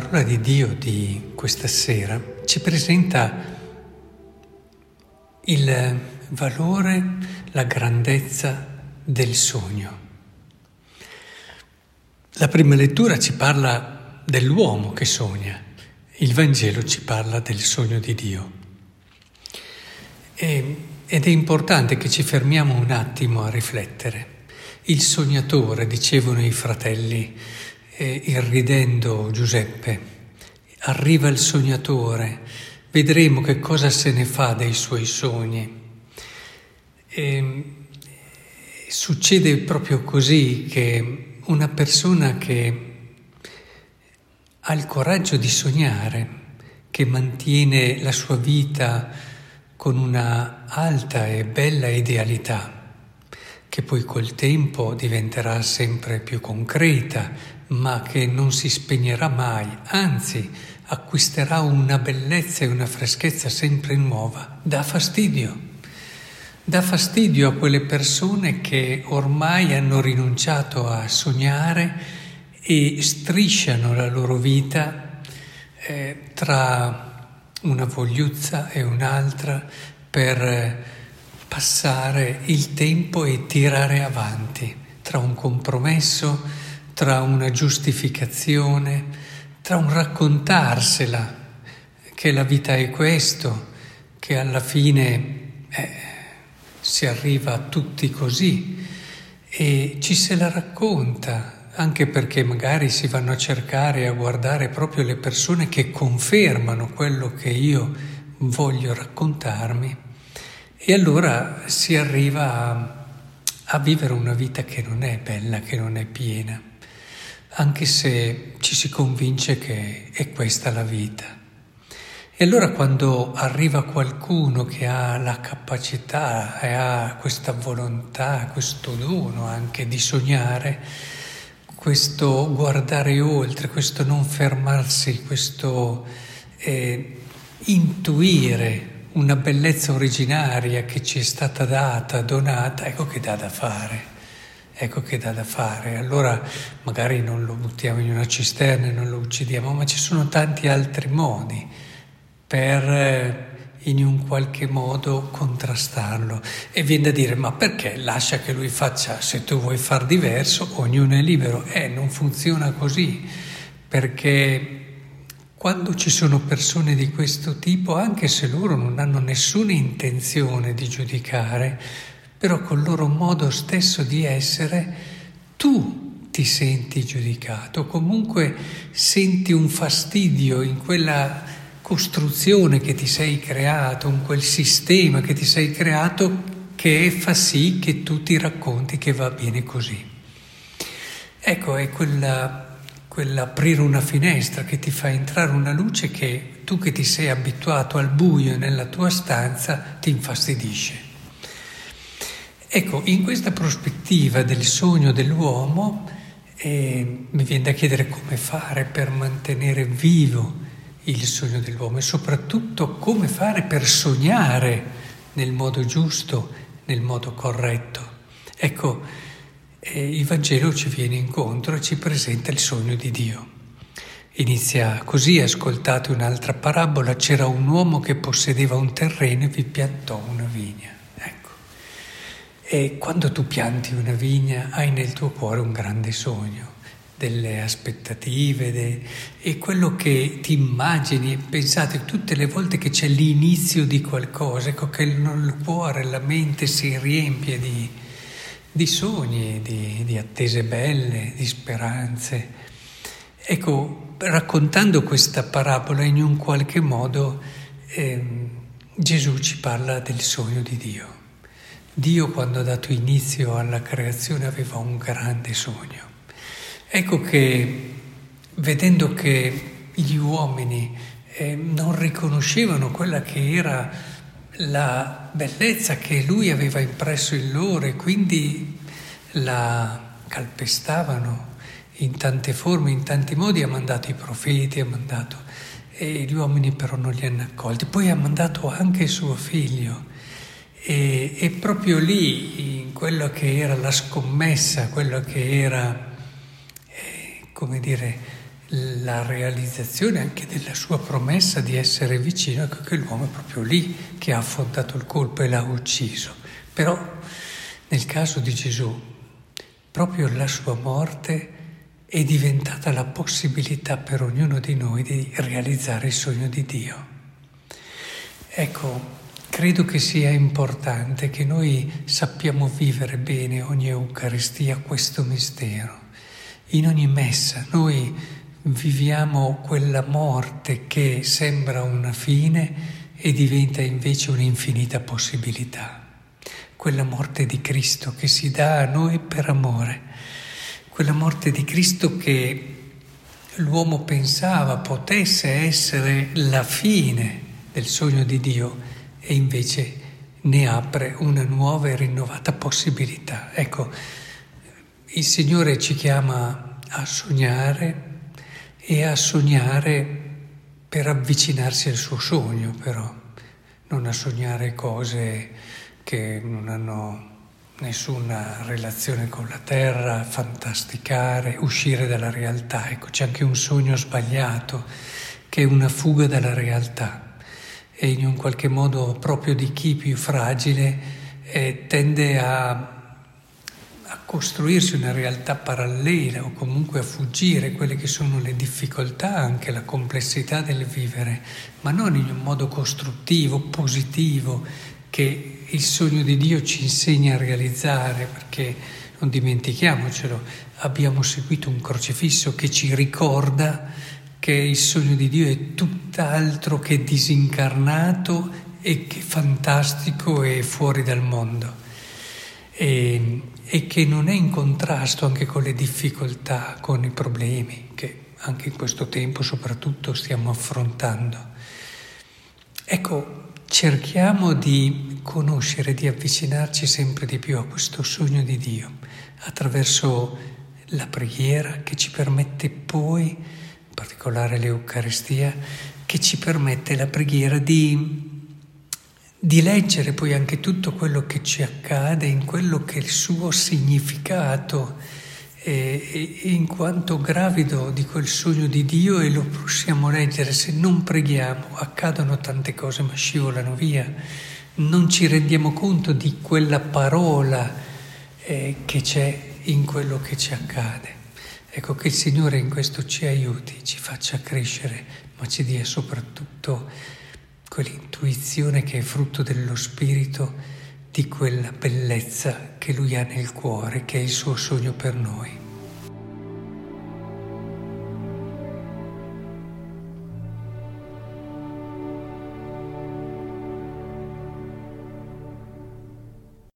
La parola di Dio di questa sera ci presenta il valore, la grandezza del sogno. La prima lettura ci parla dell'uomo che sogna, il Vangelo ci parla del sogno di Dio. E, ed è importante che ci fermiamo un attimo a riflettere. Il sognatore, dicevano i fratelli, eh, irridendo Giuseppe, arriva il sognatore, vedremo che cosa se ne fa dei suoi sogni. E, succede proprio così che una persona che ha il coraggio di sognare, che mantiene la sua vita con una alta e bella idealità, che poi col tempo diventerà sempre più concreta, ma che non si spegnerà mai, anzi acquisterà una bellezza e una freschezza sempre nuova, dà fastidio. Dà fastidio a quelle persone che ormai hanno rinunciato a sognare e strisciano la loro vita eh, tra una vogliuzza e un'altra per passare il tempo e tirare avanti, tra un compromesso, tra una giustificazione, tra un raccontarsela, che la vita è questo, che alla fine eh, si arriva a tutti così e ci se la racconta, anche perché magari si vanno a cercare e a guardare proprio le persone che confermano quello che io voglio raccontarmi. E allora si arriva a, a vivere una vita che non è bella, che non è piena anche se ci si convince che è questa la vita. E allora quando arriva qualcuno che ha la capacità e ha questa volontà, questo dono anche di sognare, questo guardare oltre, questo non fermarsi, questo eh, intuire una bellezza originaria che ci è stata data, donata, ecco che dà da fare ecco che dà da fare. Allora magari non lo buttiamo in una cisterna e non lo uccidiamo, ma ci sono tanti altri modi per eh, in un qualche modo contrastarlo. E viene da dire, ma perché lascia che lui faccia, se tu vuoi far diverso, ognuno è libero. Eh, non funziona così, perché quando ci sono persone di questo tipo, anche se loro non hanno nessuna intenzione di giudicare, però col loro modo stesso di essere tu ti senti giudicato, comunque senti un fastidio in quella costruzione che ti sei creato, in quel sistema che ti sei creato che fa sì che tu ti racconti che va bene così. Ecco, è quella, quell'aprire una finestra che ti fa entrare una luce che tu che ti sei abituato al buio nella tua stanza ti infastidisce. Ecco, in questa prospettiva del sogno dell'uomo eh, mi viene da chiedere come fare per mantenere vivo il sogno dell'uomo e soprattutto come fare per sognare nel modo giusto, nel modo corretto. Ecco, eh, il Vangelo ci viene incontro e ci presenta il sogno di Dio. Inizia così, ascoltate un'altra parabola, c'era un uomo che possedeva un terreno e vi piantò una vigna. E quando tu pianti una vigna hai nel tuo cuore un grande sogno, delle aspettative de... e quello che ti immagini, pensate tutte le volte che c'è l'inizio di qualcosa, ecco che il cuore, la mente si riempie di, di sogni, di, di, attese belle, di speranze. Ecco, raccontando questa parabola in un qualche modo eh, Gesù ci parla del sogno di Dio. Dio quando ha dato inizio alla creazione aveva un grande sogno. Ecco che vedendo che gli uomini eh, non riconoscevano quella che era la bellezza che lui aveva impresso in loro e quindi la calpestavano in tante forme, in tanti modi, ha mandato i profeti, ha mandato e gli uomini però non li hanno accolti. Poi ha mandato anche suo figlio e, e, proprio lì, in quello che era la scommessa, quello che era, eh, come dire, la realizzazione anche della sua promessa di essere vicino, ecco che l'uomo è proprio lì che ha affrontato il colpo e l'ha ucciso. Però nel caso di Gesù, proprio la sua morte è diventata la possibilità per ognuno di noi di realizzare il sogno di Dio. Ecco, credo che sia importante che noi sappiamo vivere bene ogni Eucaristia questo mistero. In ogni messa noi viviamo quella morte che sembra una fine e diventa invece un'infinita possibilità. Quella morte di Cristo che si dà a noi per amore, quella morte di Cristo che l'uomo pensava potesse essere la fine del sogno di Dio e invece ne apre una nuova e rinnovata possibilità. Ecco, il Signore ci chiama a sognare, e a sognare per avvicinarsi al suo sogno, però, non a sognare cose che non hanno nessuna relazione con la terra, fantasticare, uscire dalla realtà. Ecco, c'è anche un sogno sbagliato che è una fuga dalla realtà e in un qualche modo proprio di chi più fragile eh, tende a costruirsi una realtà parallela o comunque a fuggire quelle che sono le difficoltà, anche la complessità del vivere, ma non in un modo costruttivo, positivo, che il sogno di Dio ci insegna a realizzare, perché non dimentichiamocelo, abbiamo seguito un crocifisso che ci ricorda che il sogno di Dio è tutt'altro che disincarnato e che fantastico e fuori dal mondo. E, e che non è in contrasto anche con le difficoltà, con i problemi che anche in questo tempo soprattutto stiamo affrontando. Ecco, cerchiamo di conoscere, di avvicinarci sempre di più a questo sogno di Dio attraverso la preghiera che ci permette poi, particolare l'Eucaristia, che ci permette la preghiera di di leggere poi anche tutto quello che ci accade in quello che è il suo significato, e, in quanto gravido di quel sogno di Dio e lo possiamo leggere se non preghiamo, accadono tante cose ma scivolano via, non ci rendiamo conto di quella parola eh, che c'è in quello che ci accade. Ecco che il Signore in questo ci aiuti, ci faccia crescere, ma ci dia soprattutto quell'intuizione che è frutto dello spirito di quella bellezza che lui ha nel cuore, che è il suo sogno per noi.